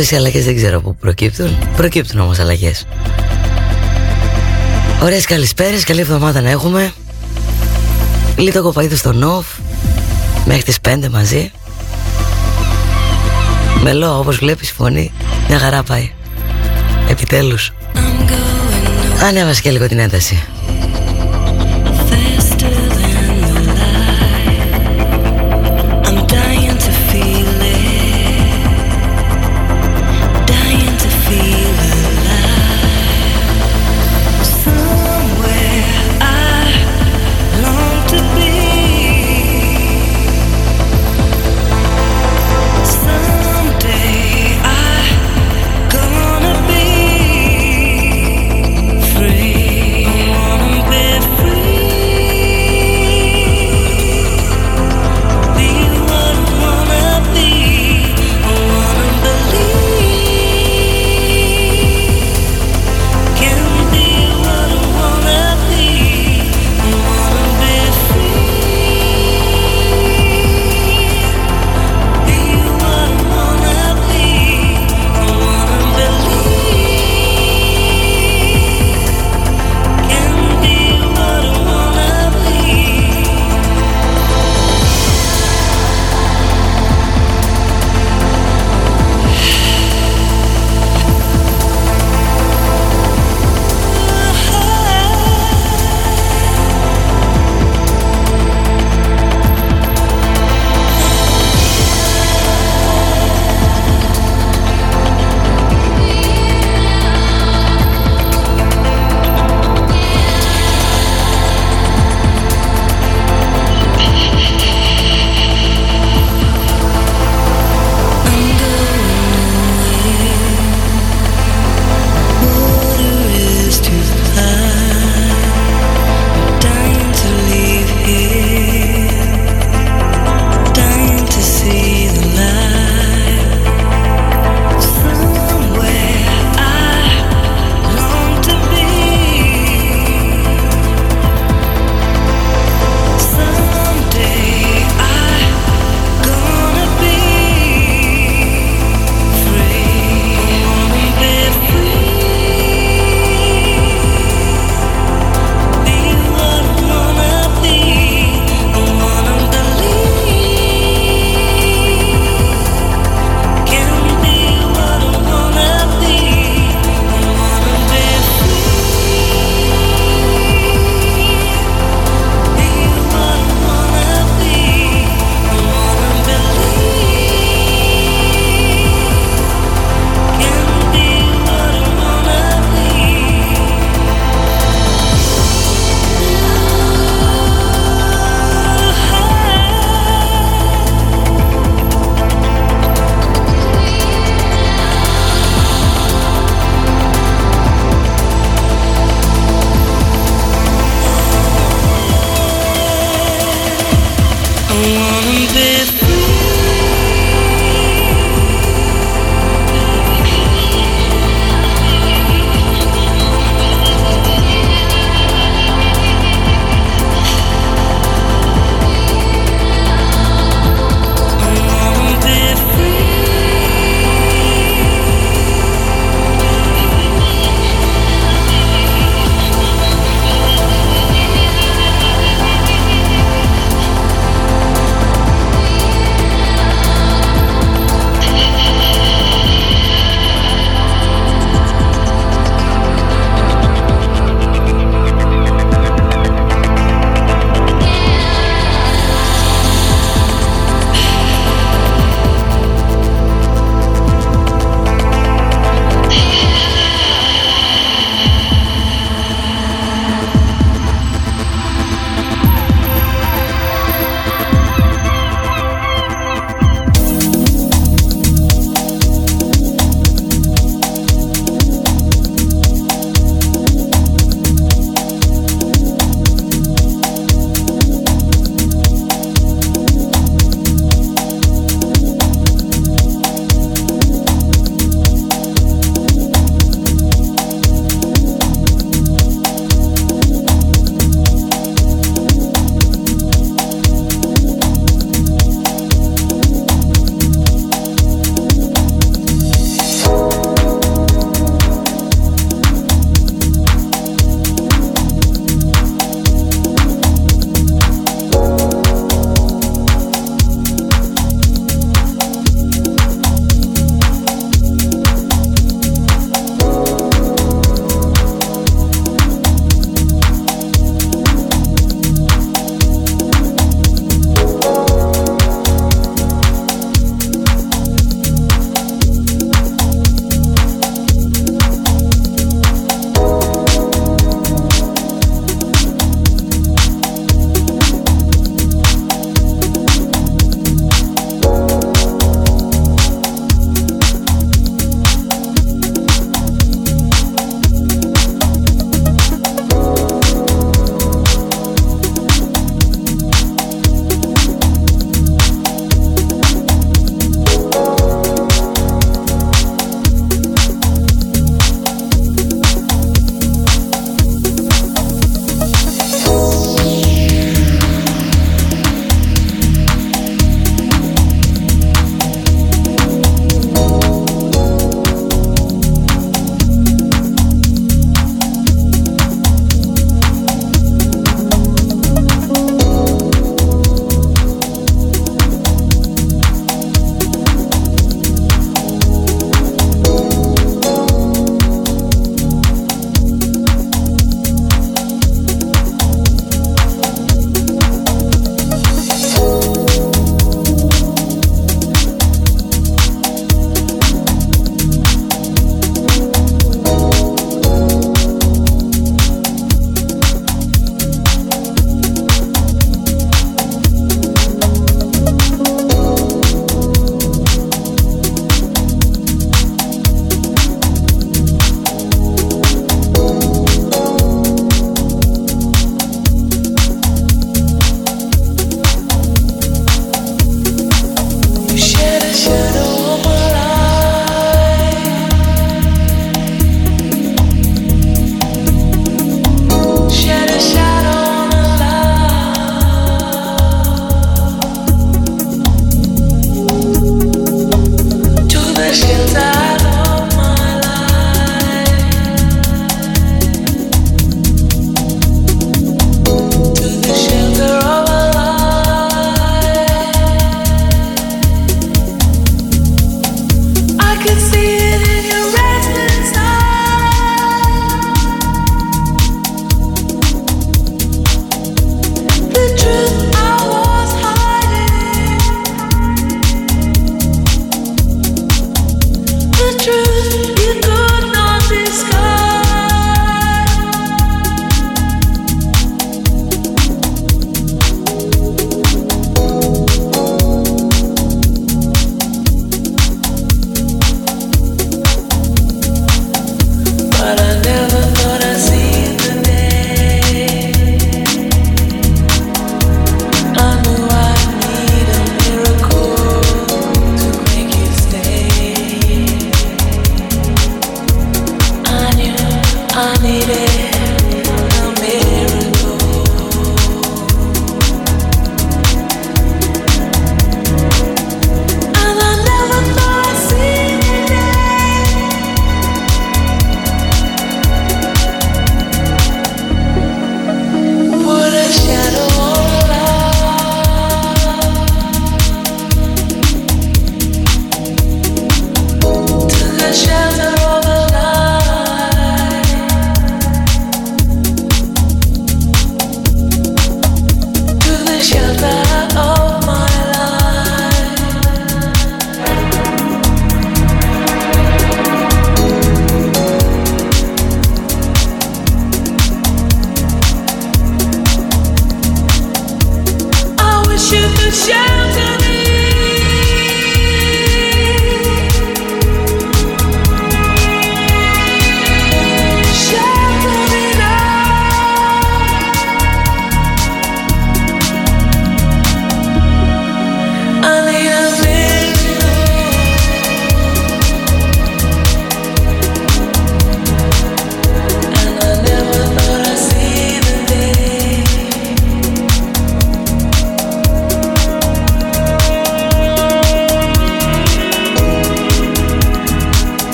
Αυτές οι αλλαγές δεν ξέρω πού προκύπτουν. Προκύπτουν όμως αλλαγές. Ωραίες καλησπέρες, καλή εβδομάδα να έχουμε. Λίτο κοπαίδο στο νοφ Μέχρι τις 5 μαζί. Μελό όπως βλέπεις φωνή Μια χαρά πάει. Επιτέλους. Ανέβασε και λίγο την ένταση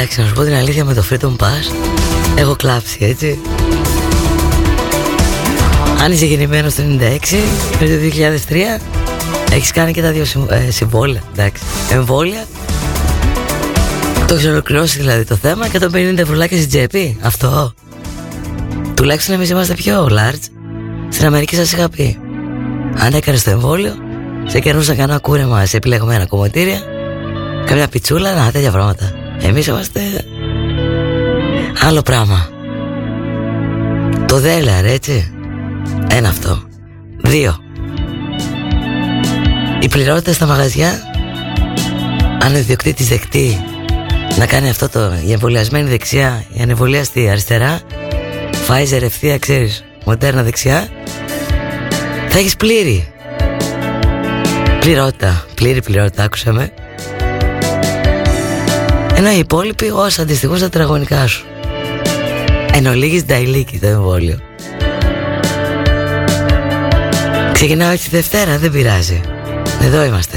εντάξει, να σου πω την αλήθεια με το Freedom Pass Έχω κλάψει, έτσι. Αν είσαι γεννημένος το 96 με το 2003 Έχεις κάνει και τα δύο ε, συμβόλαια, εντάξει. Εμβόλια. Το έχεις ολοκληρώσει δηλαδή το θέμα και το 50 ευρουλάκια στην τσέπη Αυτό. Τουλάχιστον εμείς είμαστε πιο large. Στην Αμερική σας είχα πει Αν έκανες το εμβόλιο Σε κερνούσαν κανένα κούρεμα σε επιλεγμένα κομμωτήρια Καμιά πιτσούλα, να τέτοια πράγματα Εμείς είμαστε Άλλο πράγμα. Το δέλαρ έτσι. Ένα αυτό. Δύο. Η πληρότητα στα μαγαζιά Αν ο ιδιοκτήτης δεκτεί Να κάνει αυτό το Η εμβολιασμένη δεξιά Η ανεμβολιαστή αριστερά Pfizer ευθεία ξέρεις Μοντέρνα δεξιά Θα έχεις πλήρη. Πληρότητα Πλήρη πληρότητα άκουσα με ενώ οι υπόλοιποι όσα αντιστοιχούν στα τετραγωνικά σου. Εν ολίγης νταϊλίκη το εμβόλιο. Ξεκινάω έτσι Δευτέρα, δεν πειράζει. Εδώ είμαστε.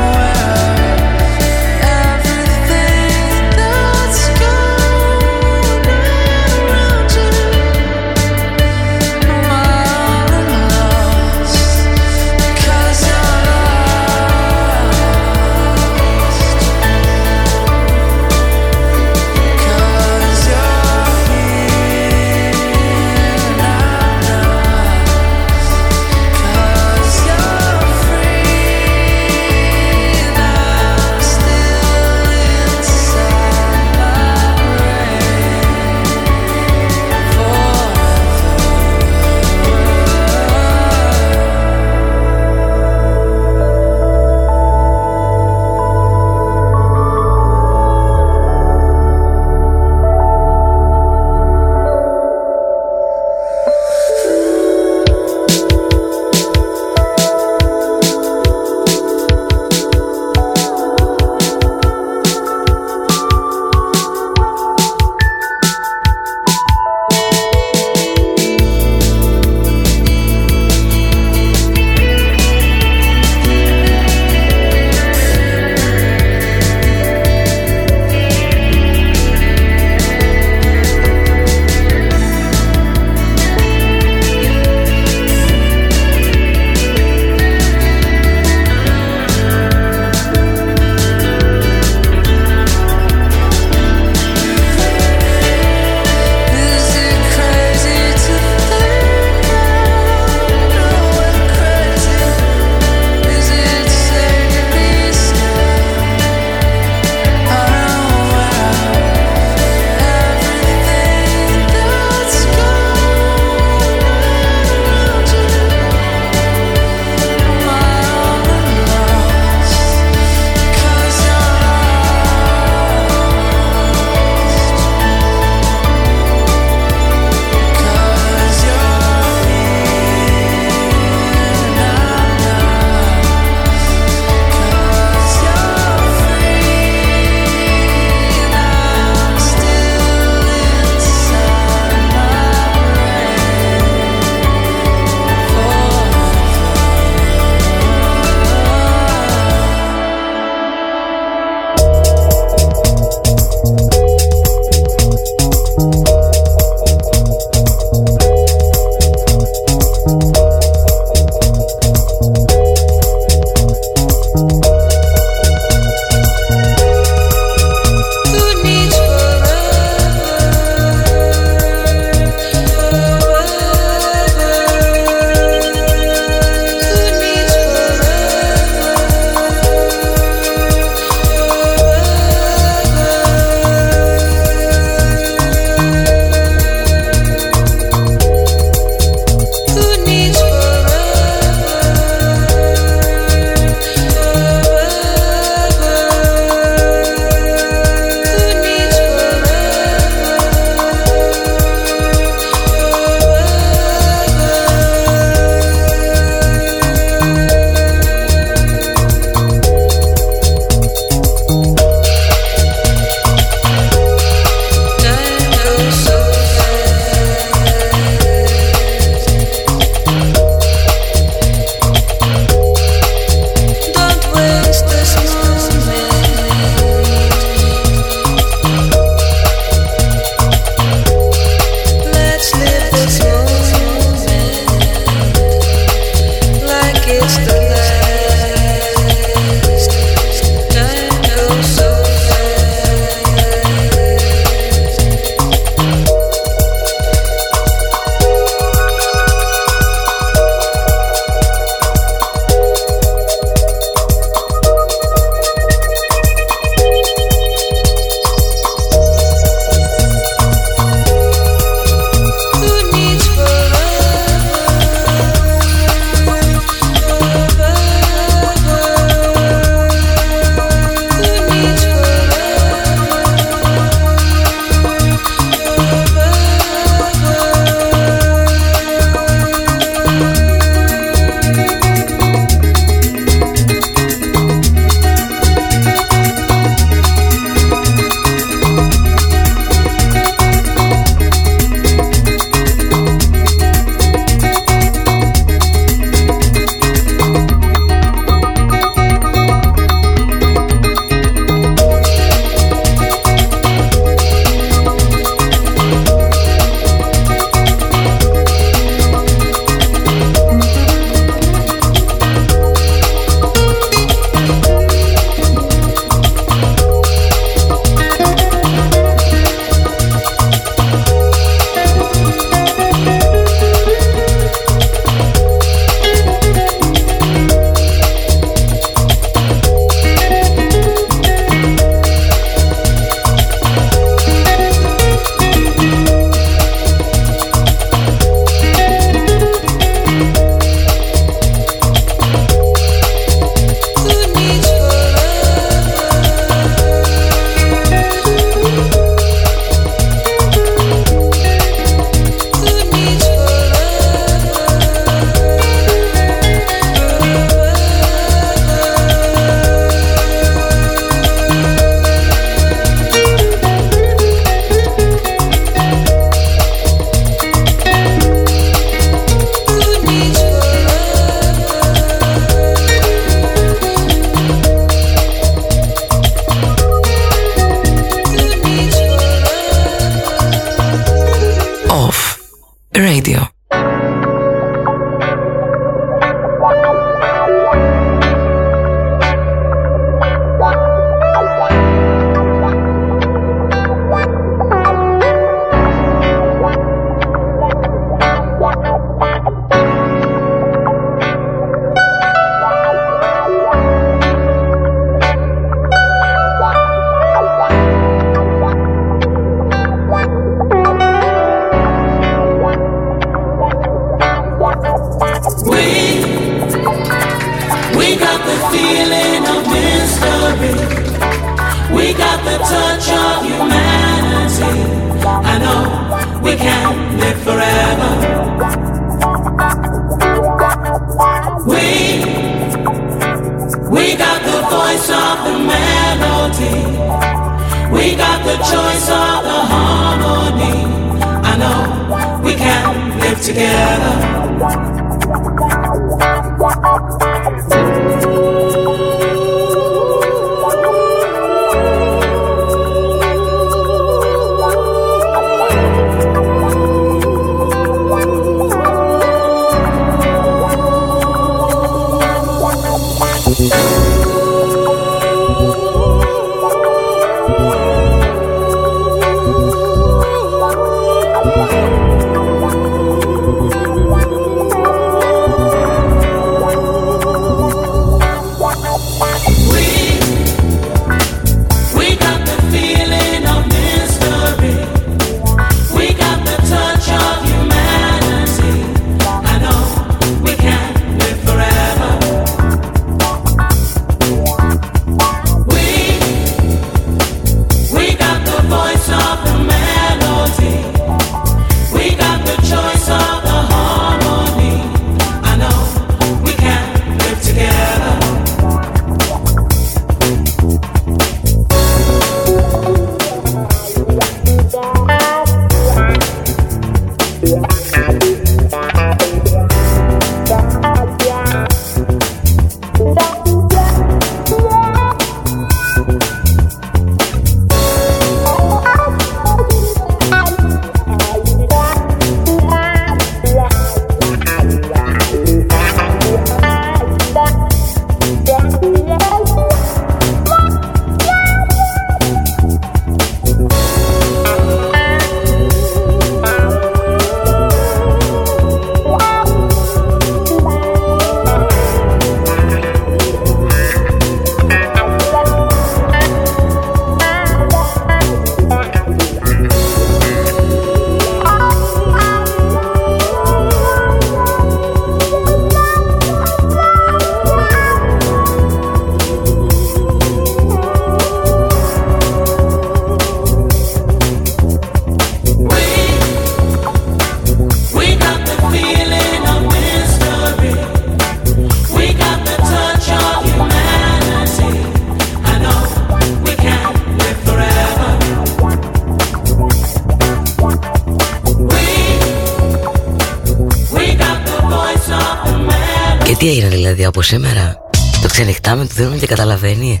Από σήμερα. Το ξενυχτάμε, το δίνουμε και καταλαβαίνει.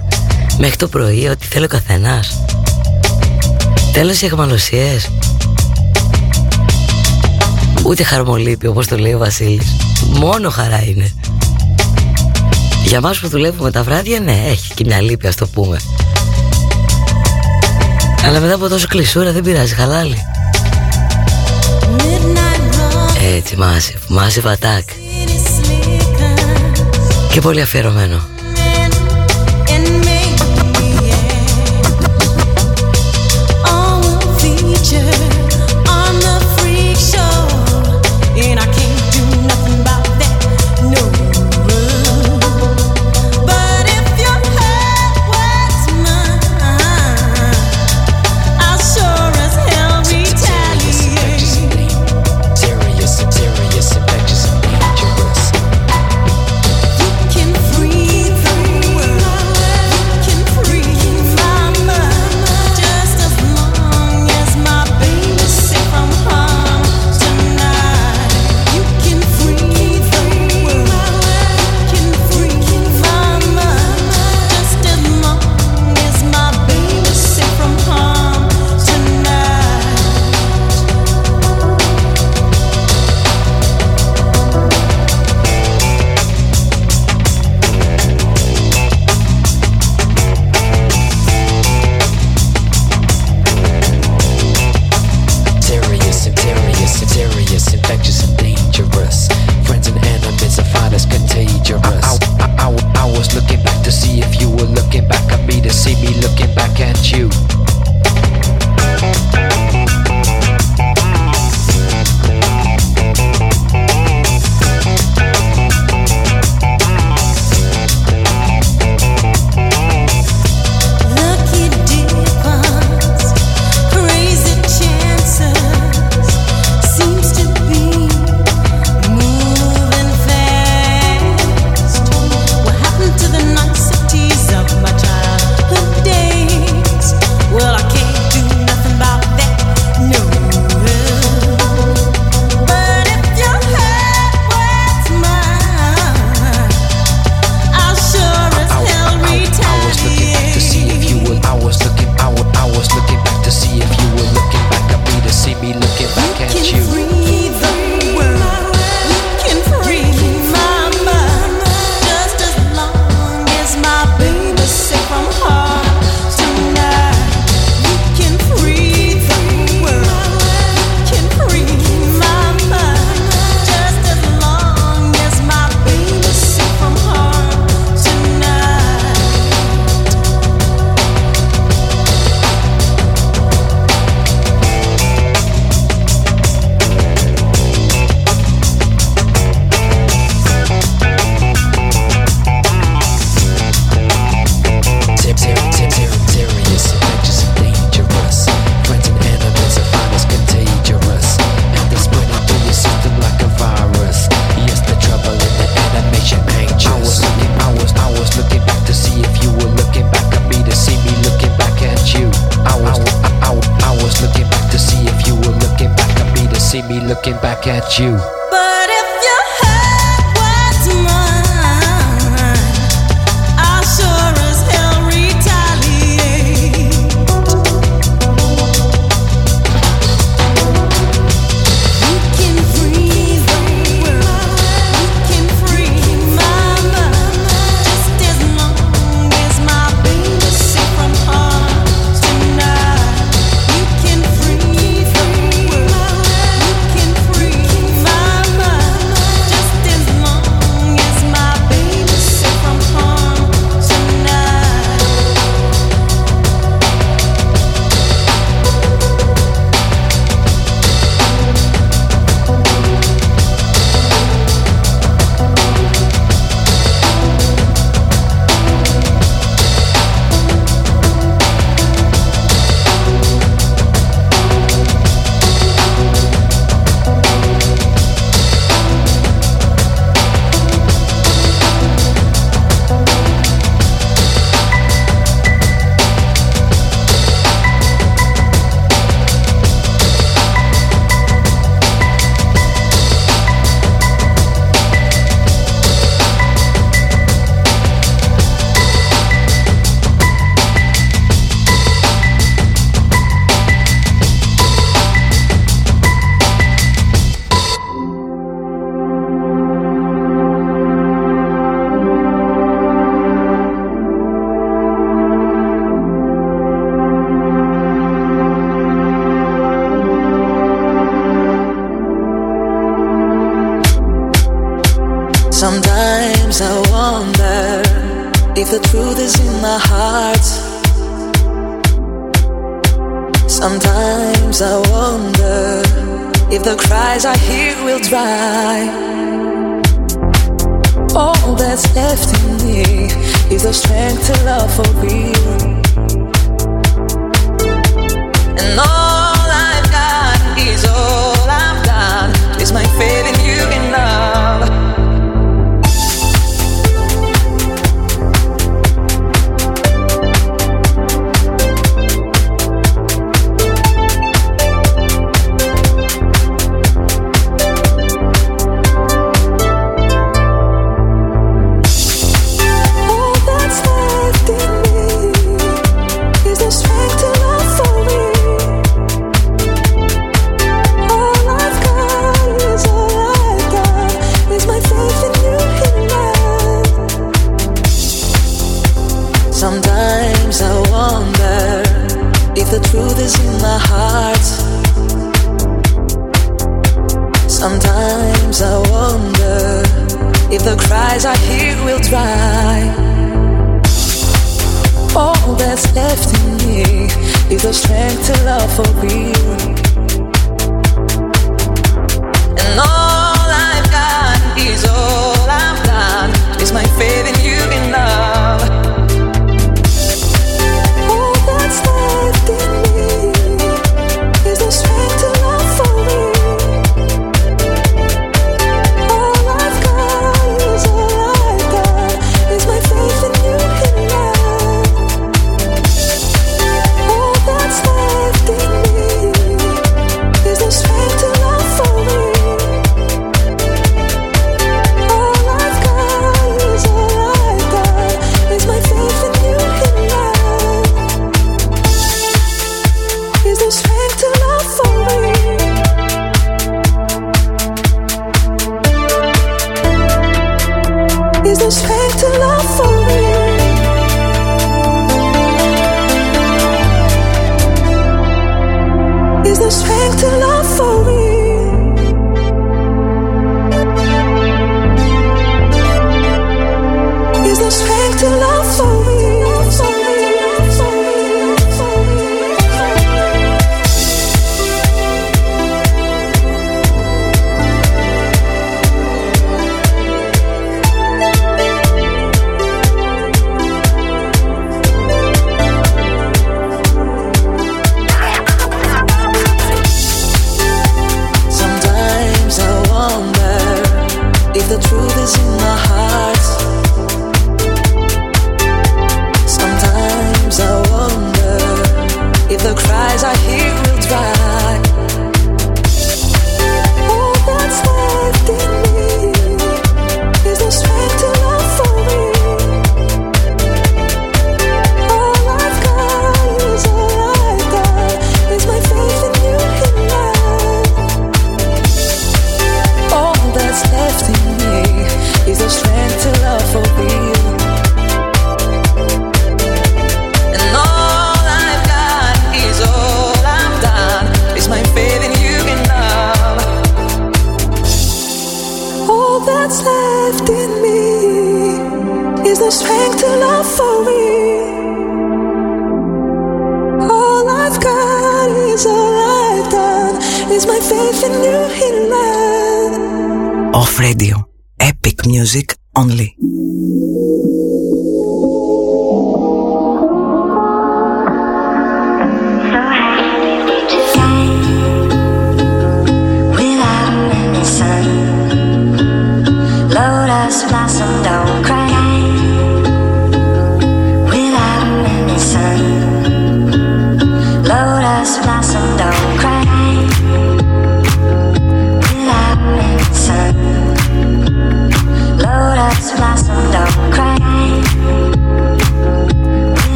Μέχρι το πρωί ότι θέλει ο καθένας. Τέλος οι εχμαλωσίες Ούτε χαρμολύπη όπως το λέει ο Βασίλης. Μόνο χαρά είναι. Για μας που δουλεύουμε τα βράδια ναι έχει και μια λύπη ας το πούμε. Αλλά μετά από τόσο κλεισούρα δεν πειράζει χαλάλι. Έτσι massive, massive attack και πολύ αφιερωμένο.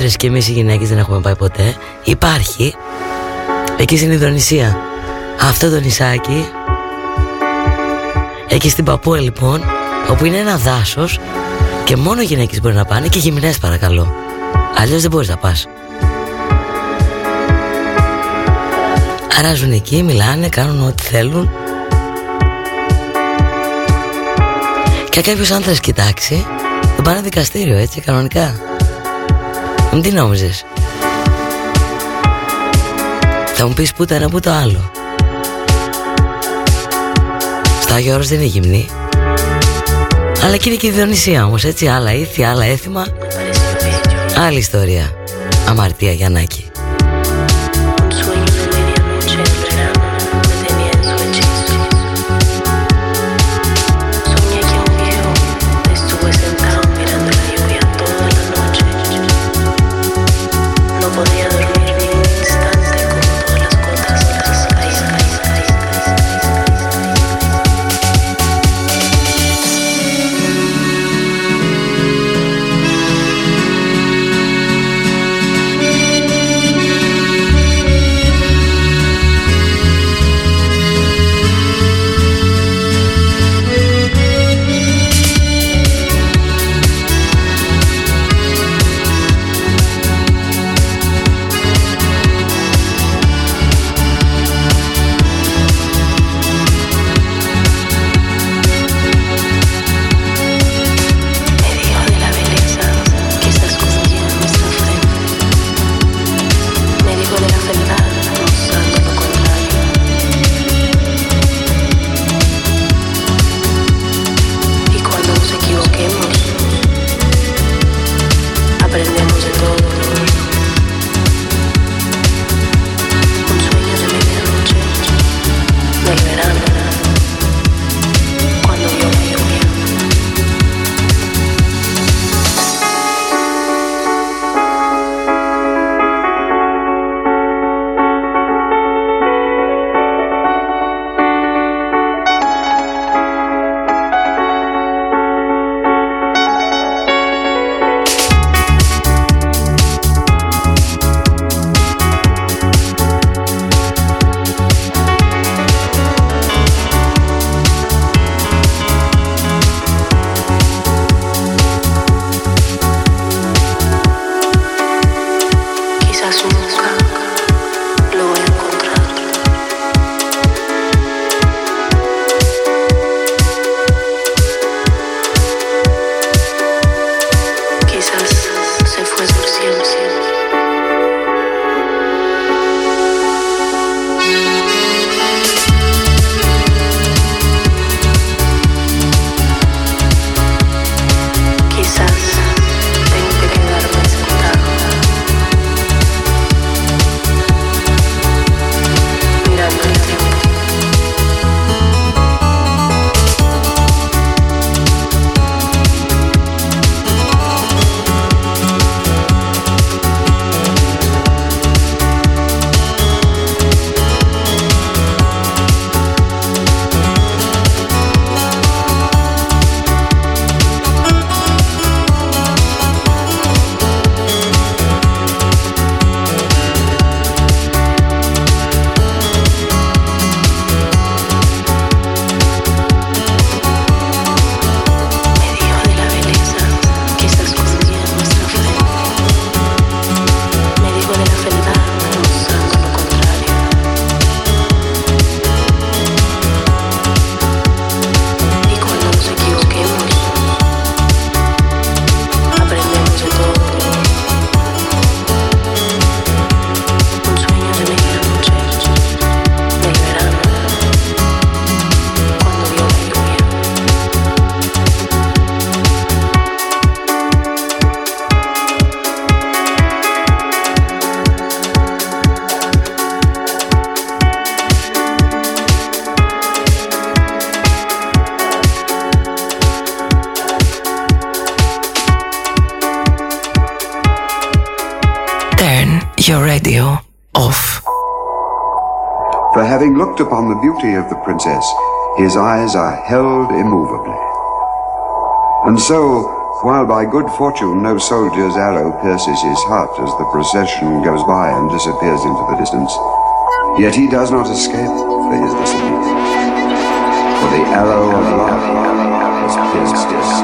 Πήγαιναν μόνο οι άντρες και εμείς οι γυναίκες δεν έχουμε πάει ποτέ. Υπάρχει. Εκεί στην Ινδονησία Αυτό το νησάκι. Εκεί στην Παππούα λοιπόν Όπου είναι ένα δάσος Και μόνο οι γυναίκες μπορεί να πάνε Και γυμνές παρακαλώ. Αλλιώς δεν μπορείς να πας. Αράζουν εκεί, μιλάνε, κάνουν ό,τι θέλουν. Και κάποιος άντρας κοιτάξει θα πάνε δικαστήριο έτσι κανονικά. Μην τι νόμιζες; Θα μου πεις που το ένα που το άλλο. Στα Άγιο Όρος δεν είναι γυμνή. Αλλά και είναι και η Διονυσία όμως έτσι Άλλα ήθη, άλλα έθιμα. Άλλη ιστορία. Αμαρτία Γιαννάκη beauty of the princess, his eyes are held immovably. And so, while by good fortune no soldier's arrow pierces his heart as the procession goes by and disappears into the distance, yet he does not escape for his disobedience. For the arrow of love has pierced his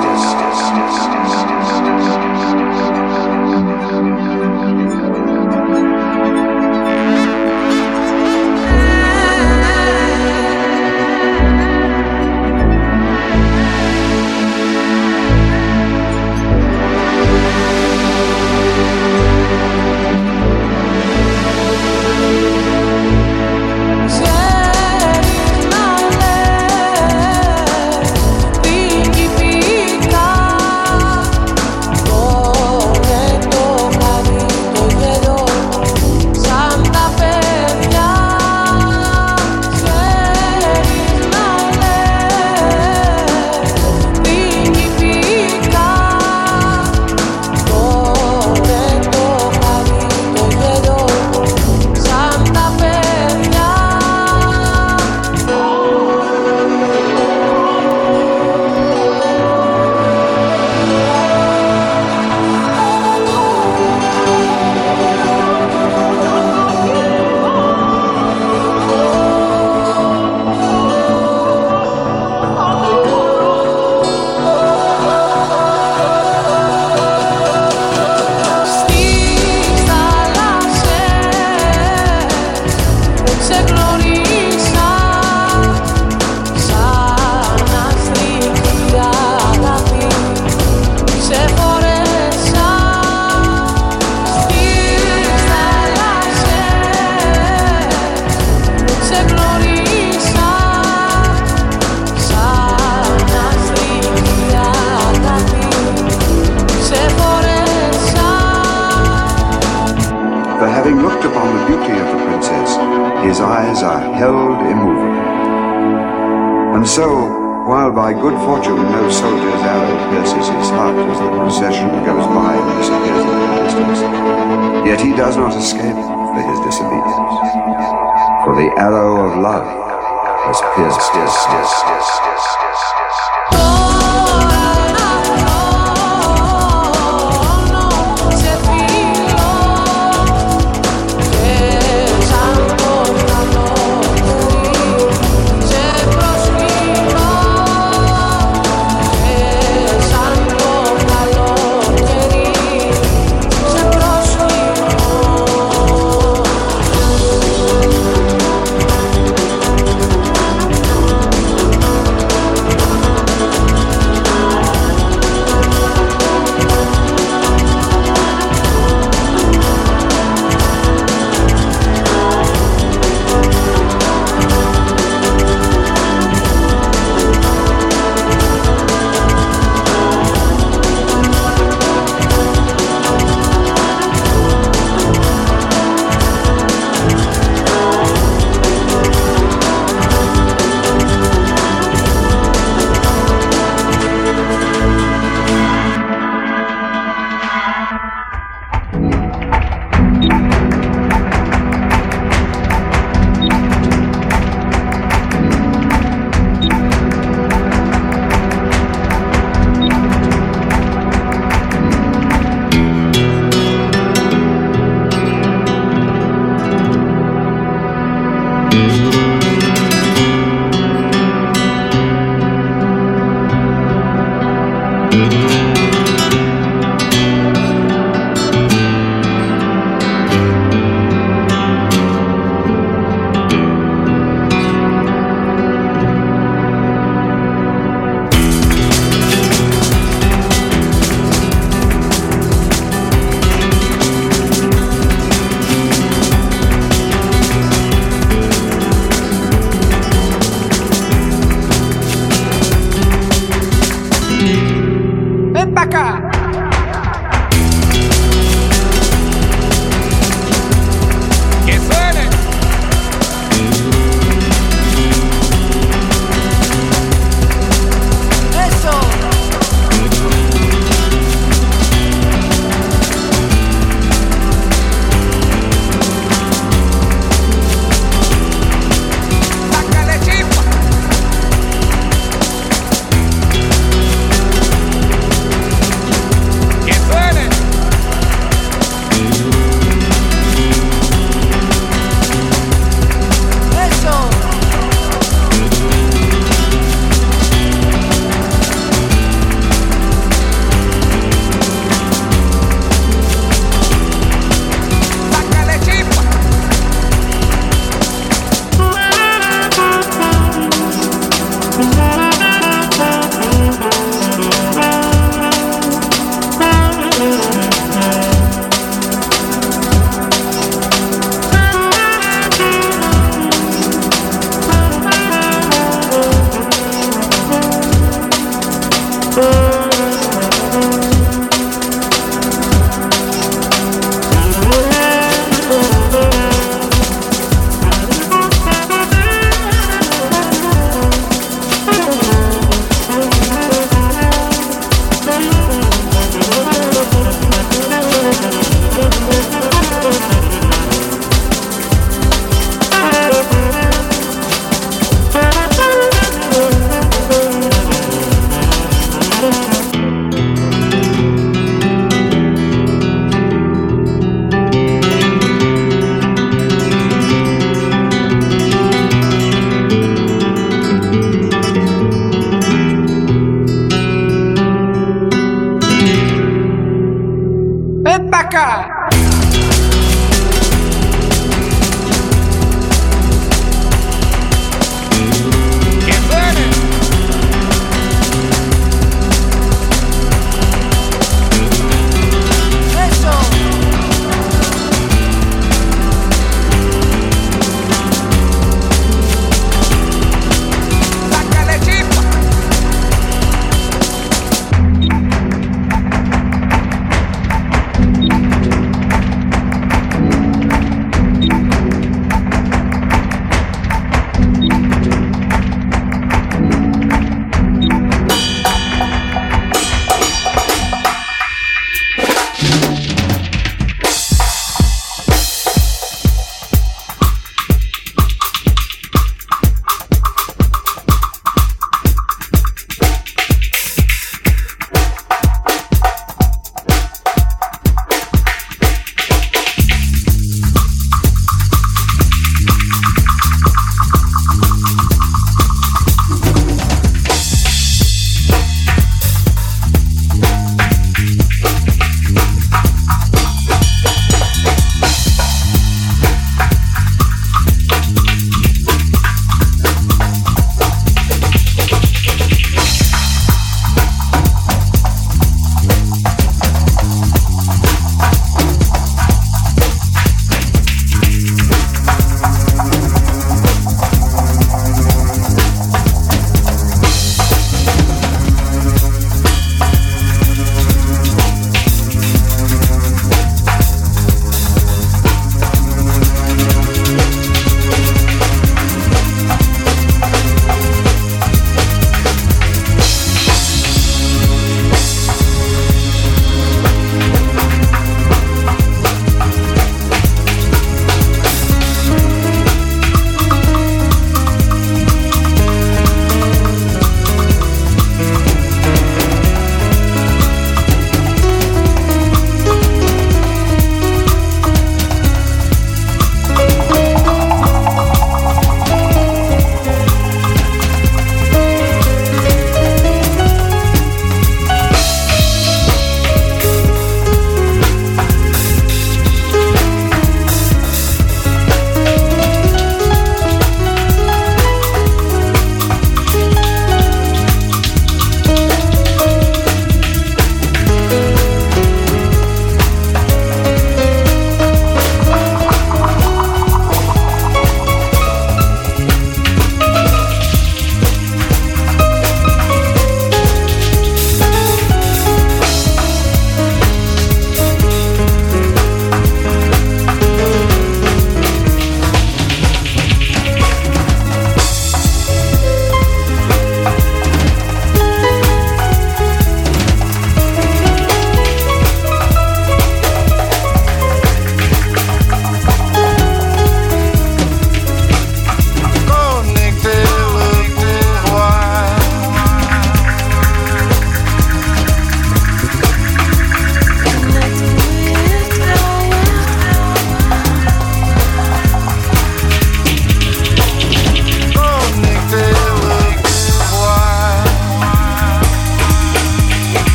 Caraca!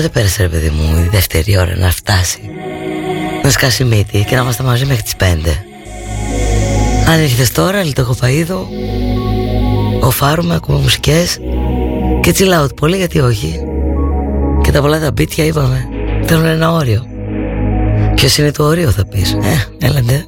Ρε παιδί μου η δεύτερη ώρα να φτάσει; Να σκάσει μύτη και να είμαστε μαζί μέχρι τις 5 Αν έρχεται τώρα λιτό φαΐδο Οφάρουμε, ακούμε μουσικές Και chill out πολύ γιατί όχι. Και τα πολλά τα μπίτια είπαμε Θέλουν ένα όριο. Ποιος είναι το όριο θα πεις; Ε, έλαντε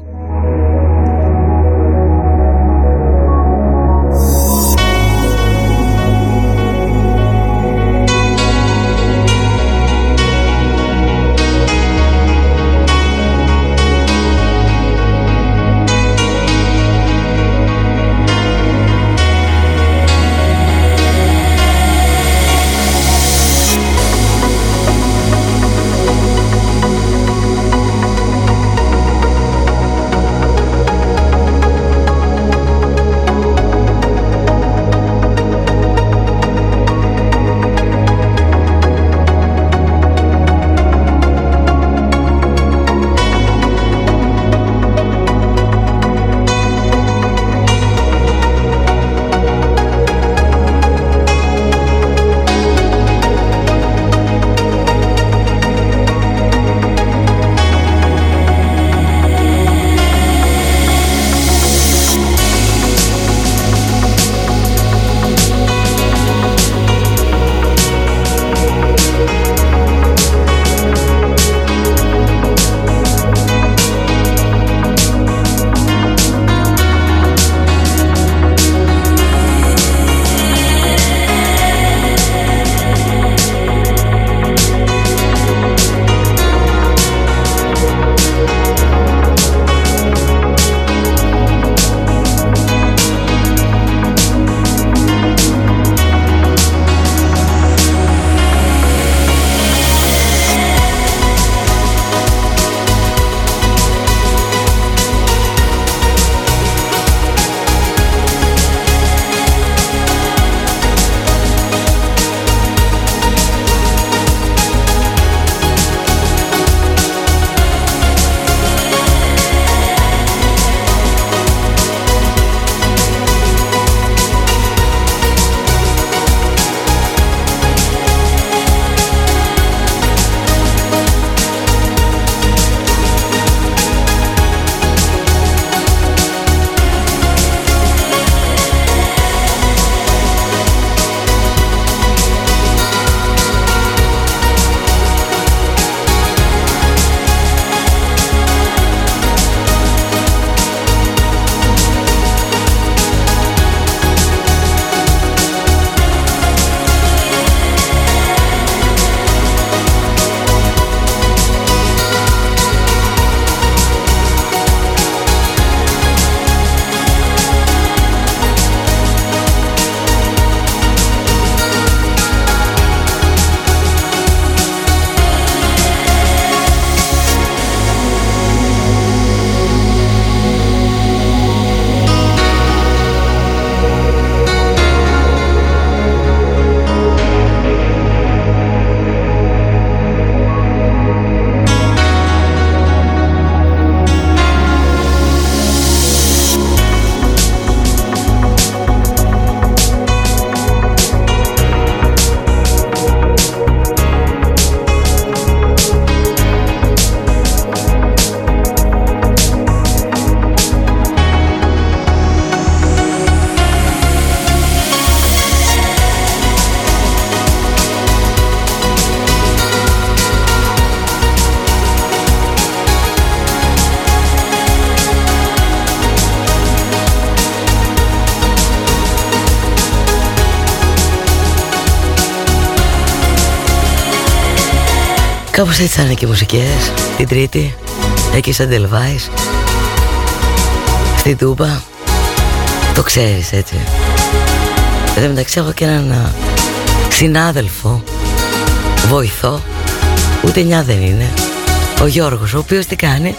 Κάπως έτσι θα είναι και οι μουσικές. Την Τρίτη Εκεί σαν Τελβάης Στην Τούμπα Το ξέρεις έτσι. Εν τω μεταξύ έχω και έναν συνάδελφο Βοηθό. Ούτε νιά δεν είναι. Ο Γιώργος ο οποίος τι κάνει.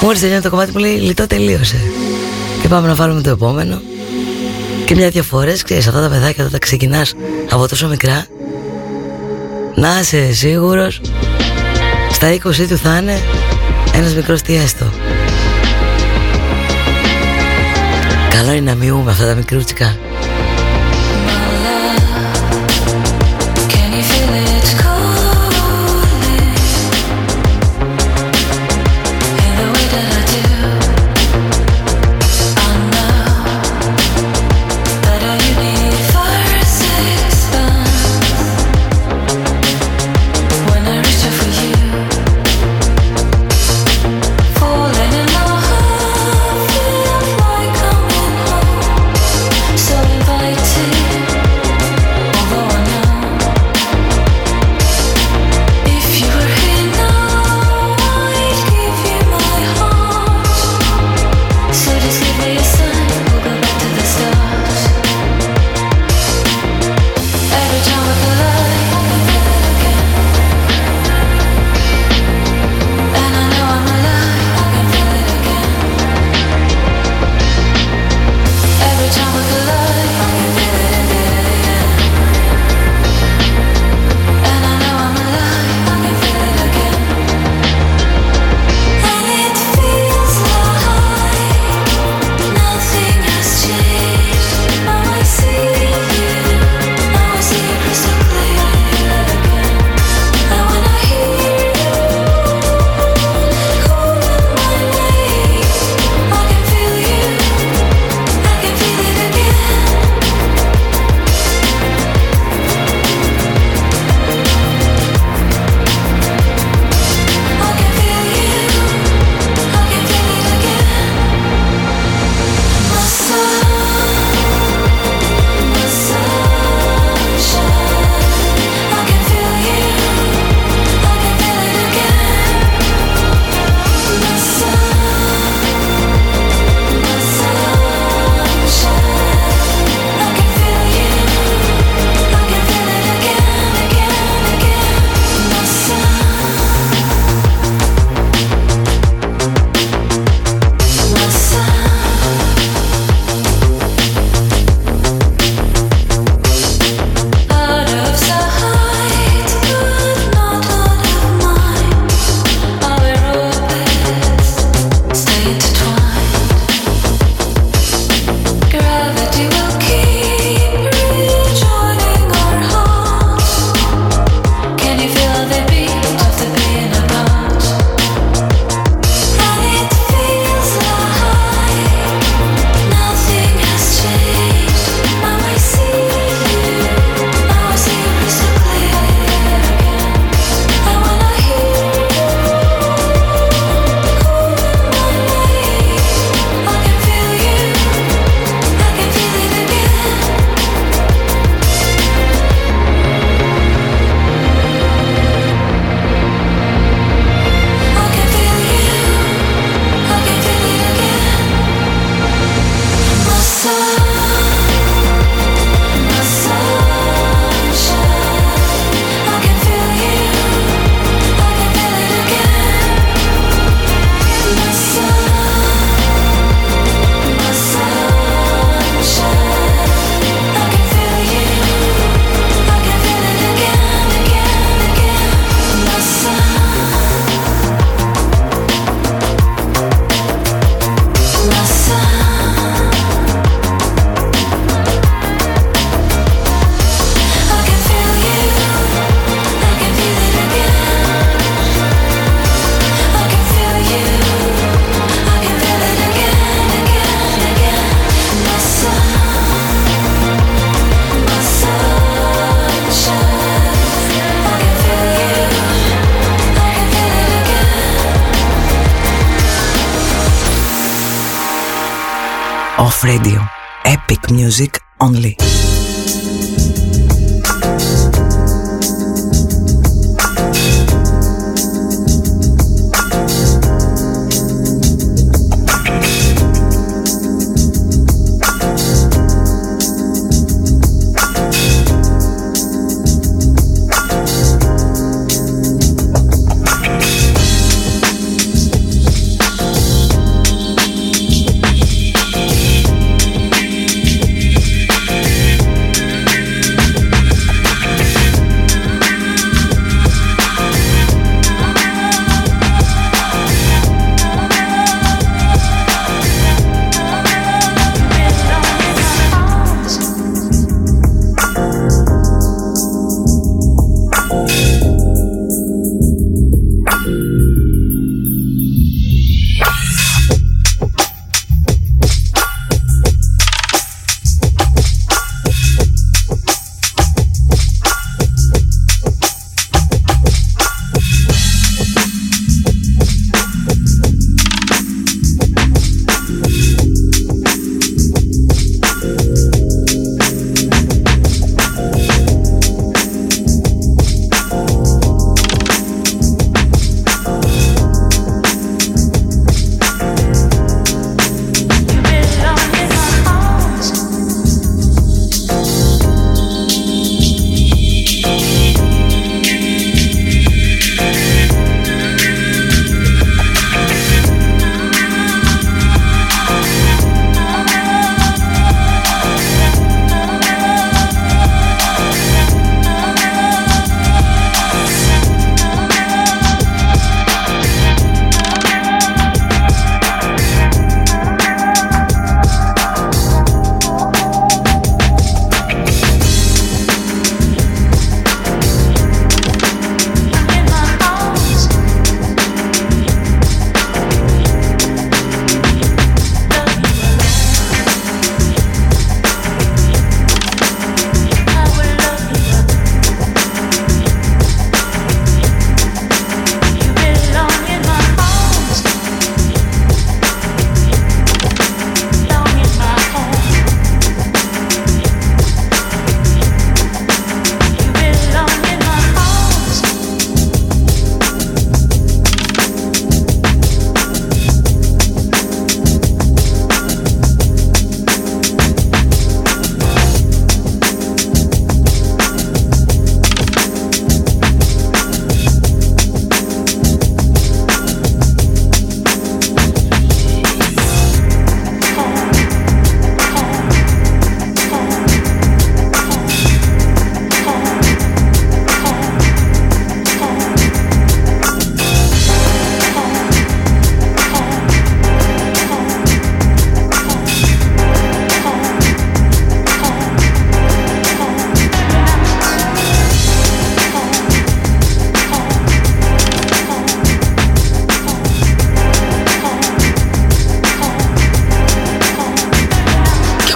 Μόλις τελειώνει το κομμάτι μου λέει λιτό τελείωσε Και πάμε να βάλουμε το επόμενο. Και μια-δυο φορές ξέρεις αυτά τα παιδάκια όταν τα ξεκινάς από τόσο μικρά Να είσαι σίγουρος. Στα 20 του θα είναι ένας μικρός τι έστω Καλό είναι να μειούμε αυτά τα μικρούτσικα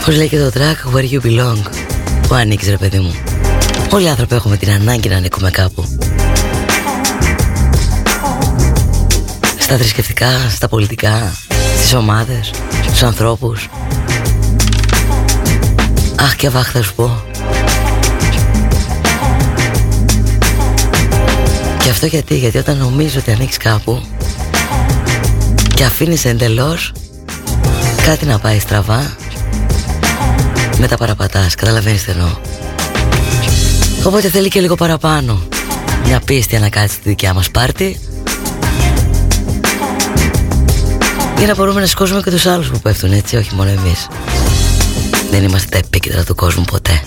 Πώς λέει και το track Where You Belong. Που ανήκεις ρε παιδί μου. Όλοι οι άνθρωποι έχουμε την ανάγκη να ανήκουμε κάπου. Στα θρησκευτικά, στα πολιτικά Στις ομάδες, στους ανθρώπους. Αχ και βάχ θα σου πω. Και αυτό γιατί, γιατί όταν νομίζω ότι ανοίξει κάπου Και αφήνεις εντελώς Κάτι να πάει στραβά Μετά παραπατάς, καταλαβαίνεις τι εννοώ. Οπότε θέλει και λίγο παραπάνω. Μια πίστη να κάτσει στη δικιά μας πάρτι. Για να μπορούμε να σηκώσουμε και τους άλλους που πέφτουν έτσι, όχι μόνο εμείς. Δεν είμαστε τα επίκεντρα του κόσμου ποτέ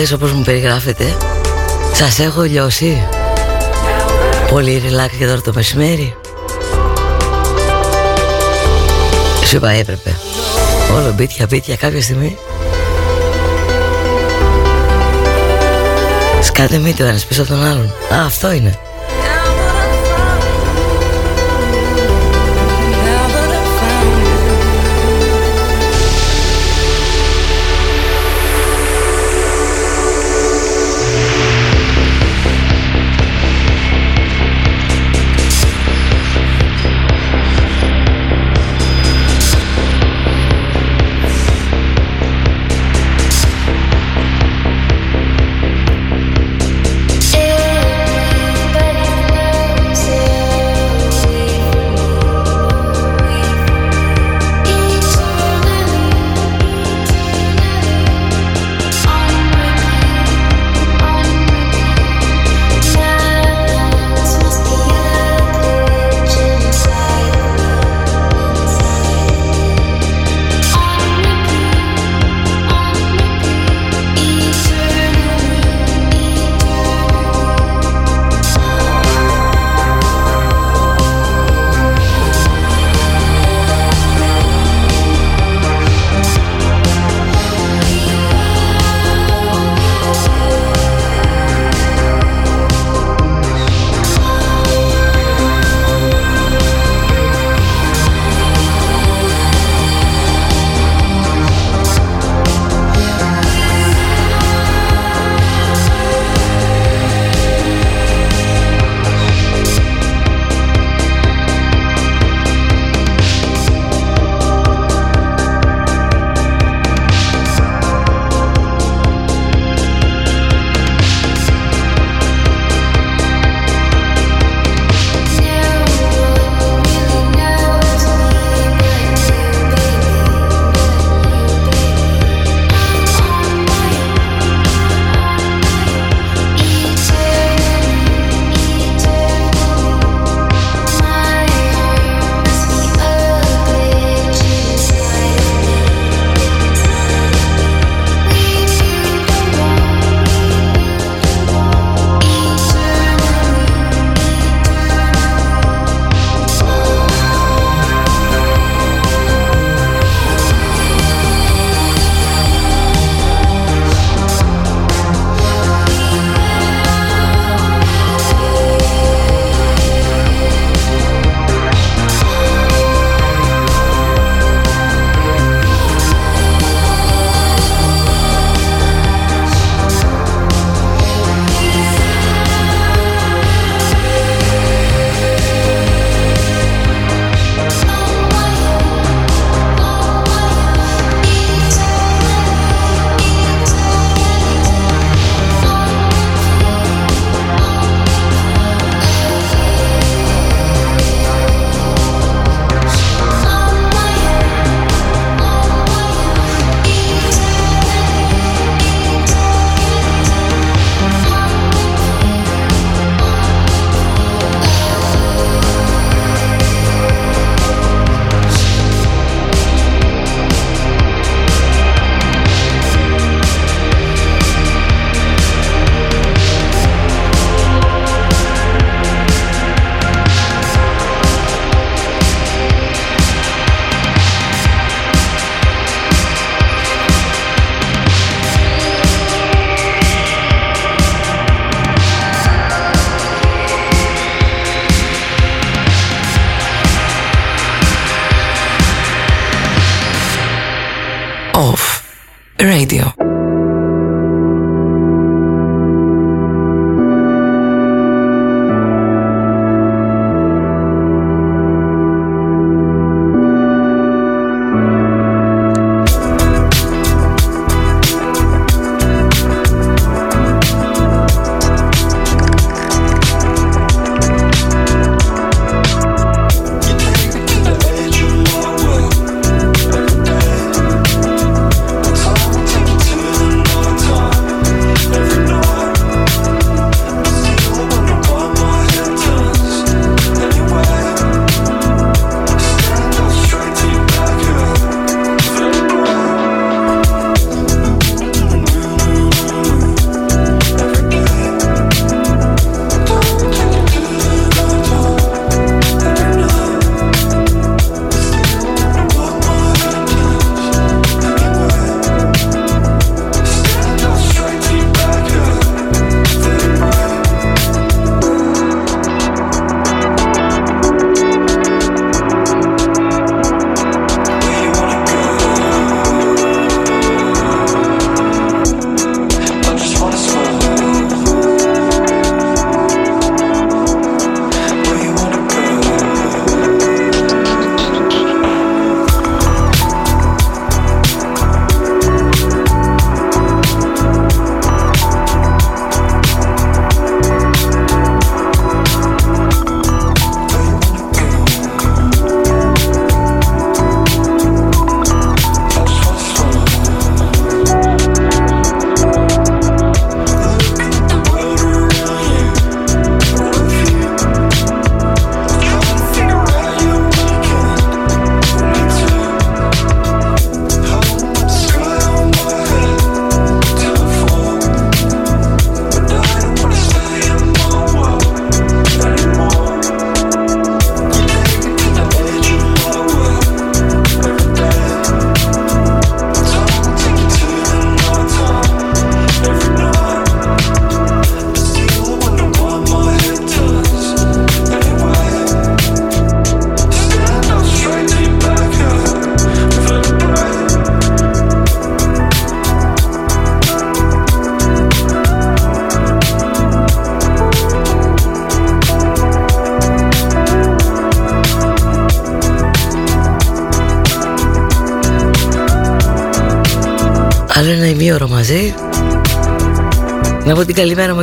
Τι έγινε παιδες όπως μου περιγράφετε. Σας έχω λιώσει. Πολύ relax και τώρα το μεσημέρι. Σου είπα έπρεπε. Όλο μπίτια μπίτια κάποια στιγμή. Σκάτε μη το ένας πίσω από τον άλλον. Α αυτό είναι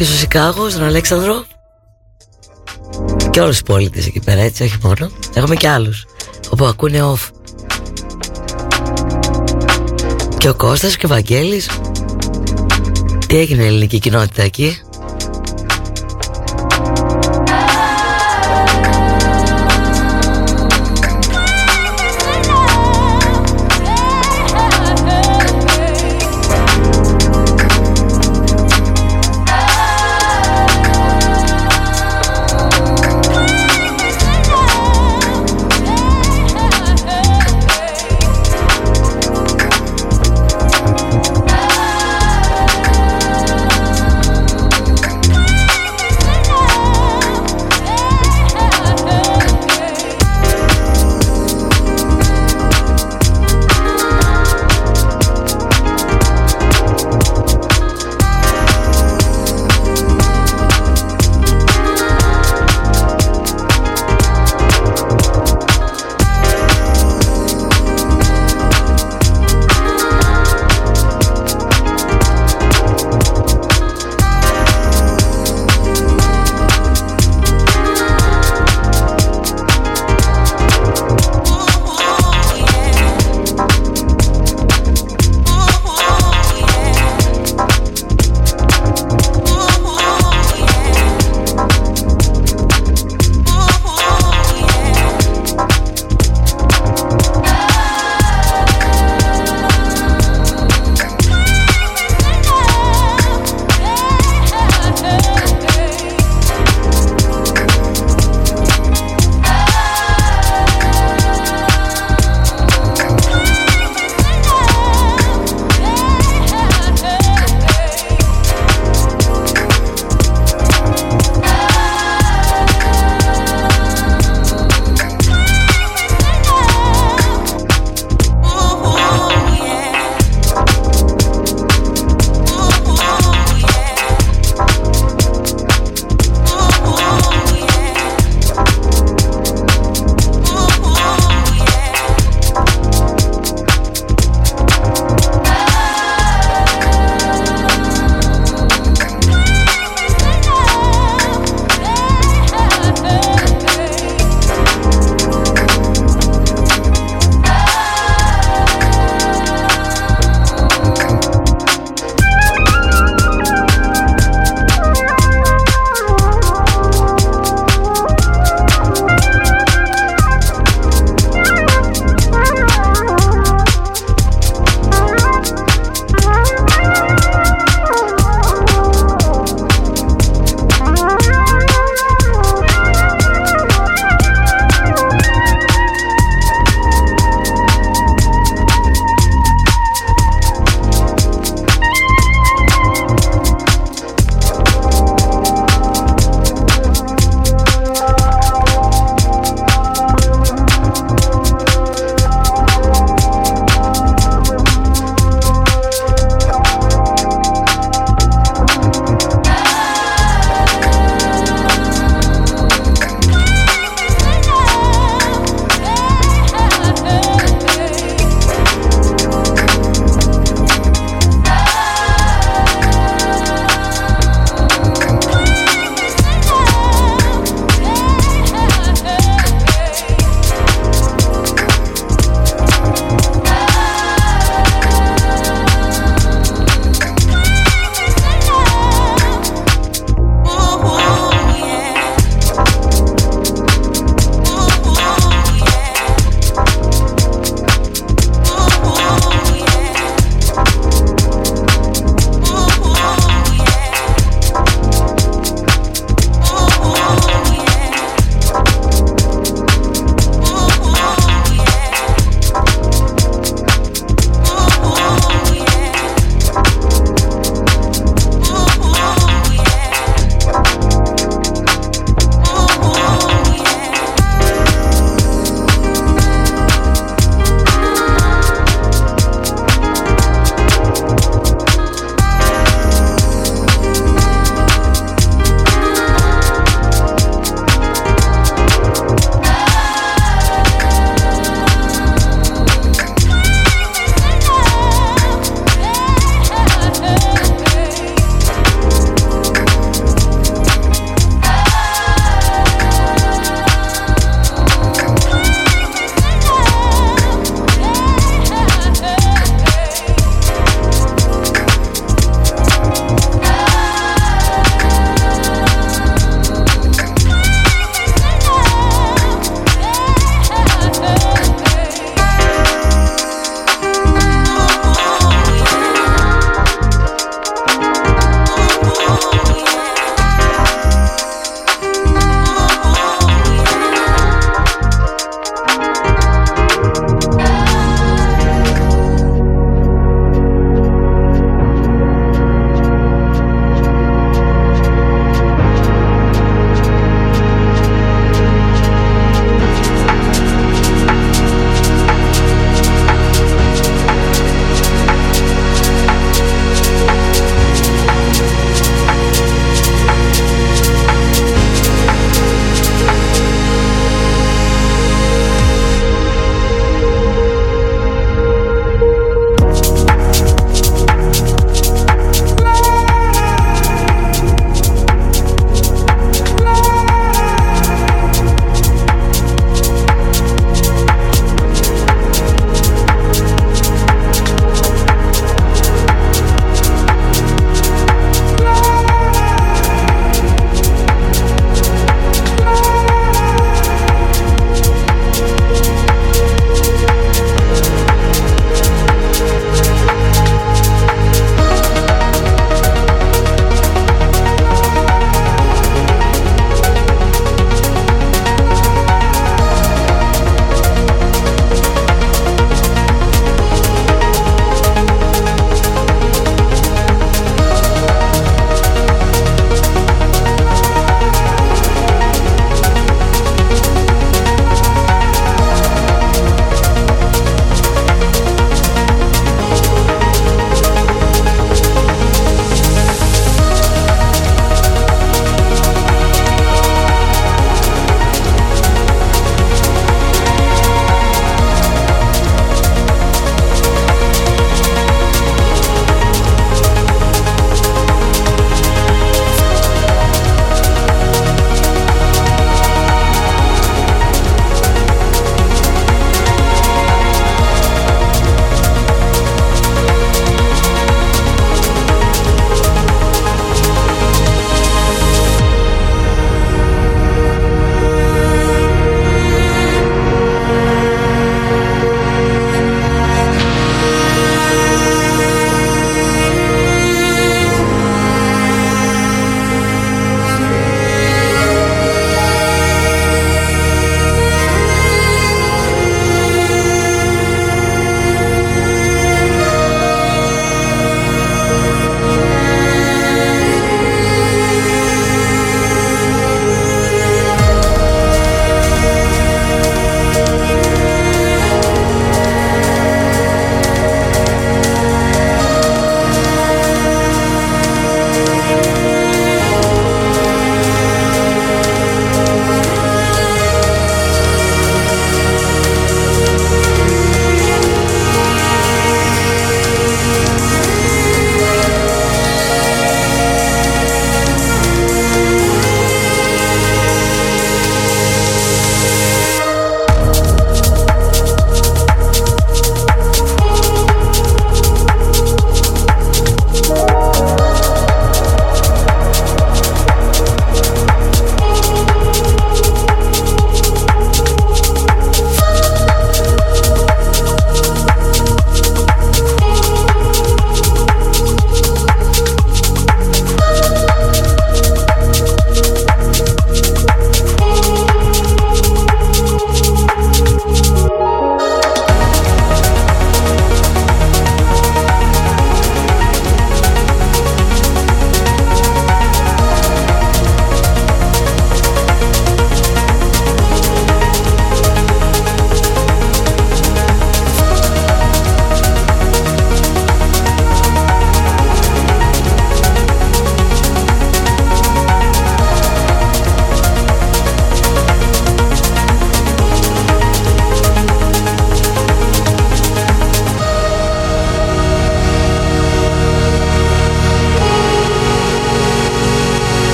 και στο Σικάγο, στον Αλέξανδρο. Και όλους τους πολίτες εκεί πέρα, έτσι, όχι μόνο. Έχουμε και άλλους, όπου ακούνε off. Και ο Κώστας και ο Βαγγέλης. Τι έγινε η ελληνική κοινότητα εκεί;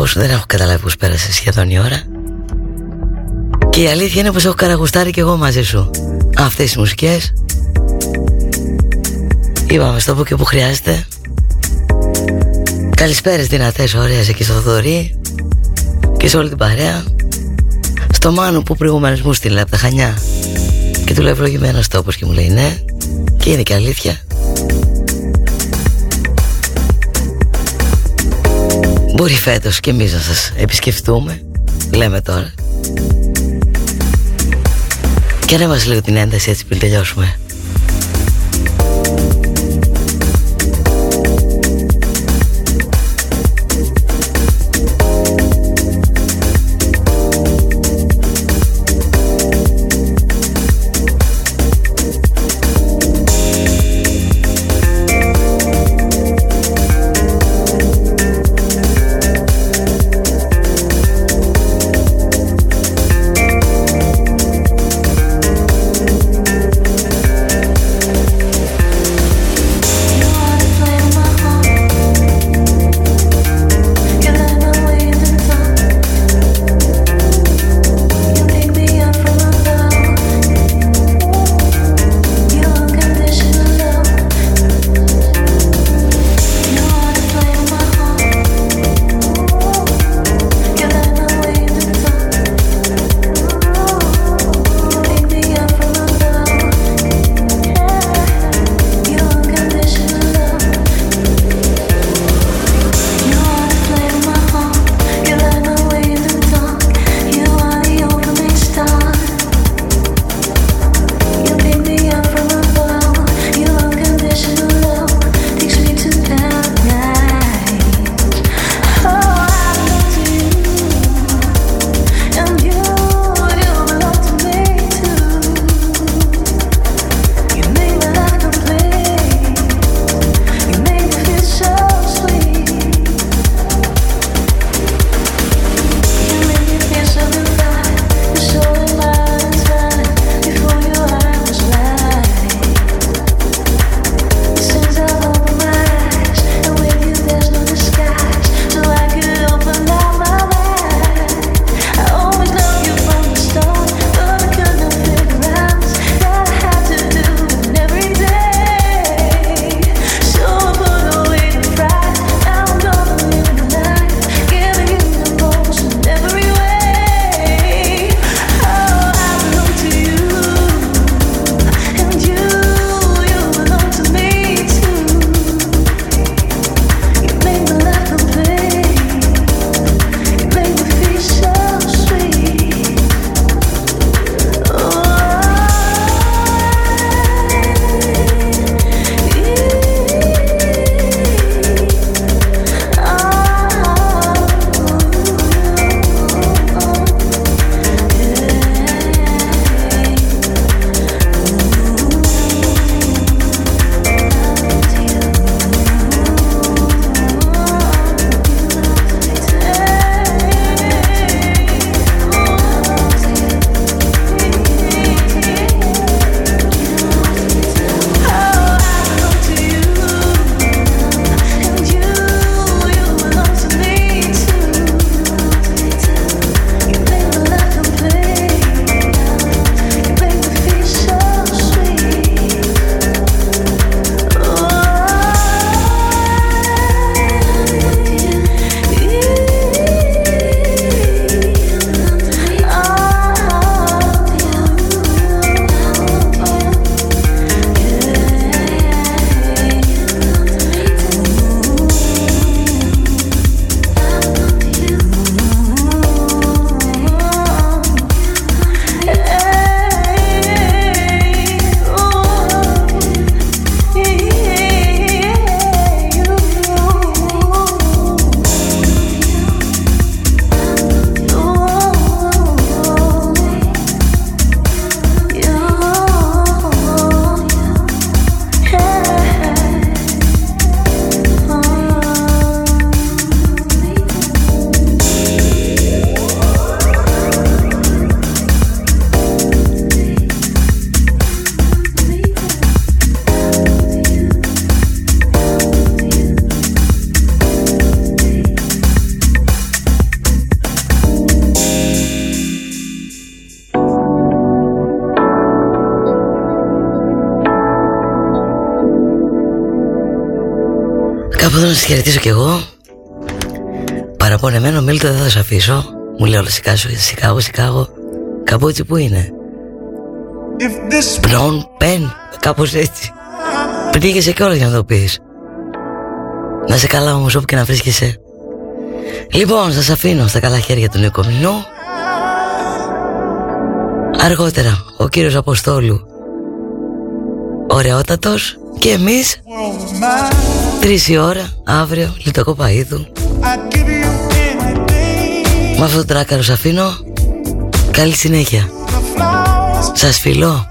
Αλήθεια είναι πως δεν έχω καταλάβει πως πέρασε σχεδόν η ώρα. Και η αλήθεια είναι πως έχω καραγουστάρει και εγώ μαζί σου Αυτές τις μουσικές. Είπαμε στο που και που χρειάζεται Καλησπέρες δυνατές ωραίες εκεί στο Θοδωρή Και σε όλη την παρέα. Στο Μάνου που προηγουμένως μου στείλε από τα Χανιά Και του λέω ευλογημένος τόπος και μου λέει ναι. Και είναι και αλήθεια Μπορεί φέτος και εμείς να σας επισκεφτούμε Λέμε τώρα. Και ανέβασε λίγο την ένταση έτσι πριν τελειώσουμε χαιρετήσω κι εγώ. Παραπονεμένο Μίλτο δεν θα σε αφήσω. Μου λέει όλα Σικάγο, Σικάγο, Σικάγο Καμπότσι που είναι. Πλόν, πεν, κάπως έτσι. Πνίγεσαι κιόλας για να το πεις. Να σε καλά όμως όπου και να βρίσκεσαι. Λοιπόν, σας αφήνω στα καλά χέρια του Νικομινού Αργότερα, ο κύριος Αποστόλου Ωραιότατος Και εμείς Τρεις η ώρα, αύριο, λιτοκοπαίδου Με αυτό το τράκαρο σας αφήνω. Καλή συνέχεια. Σας φιλώ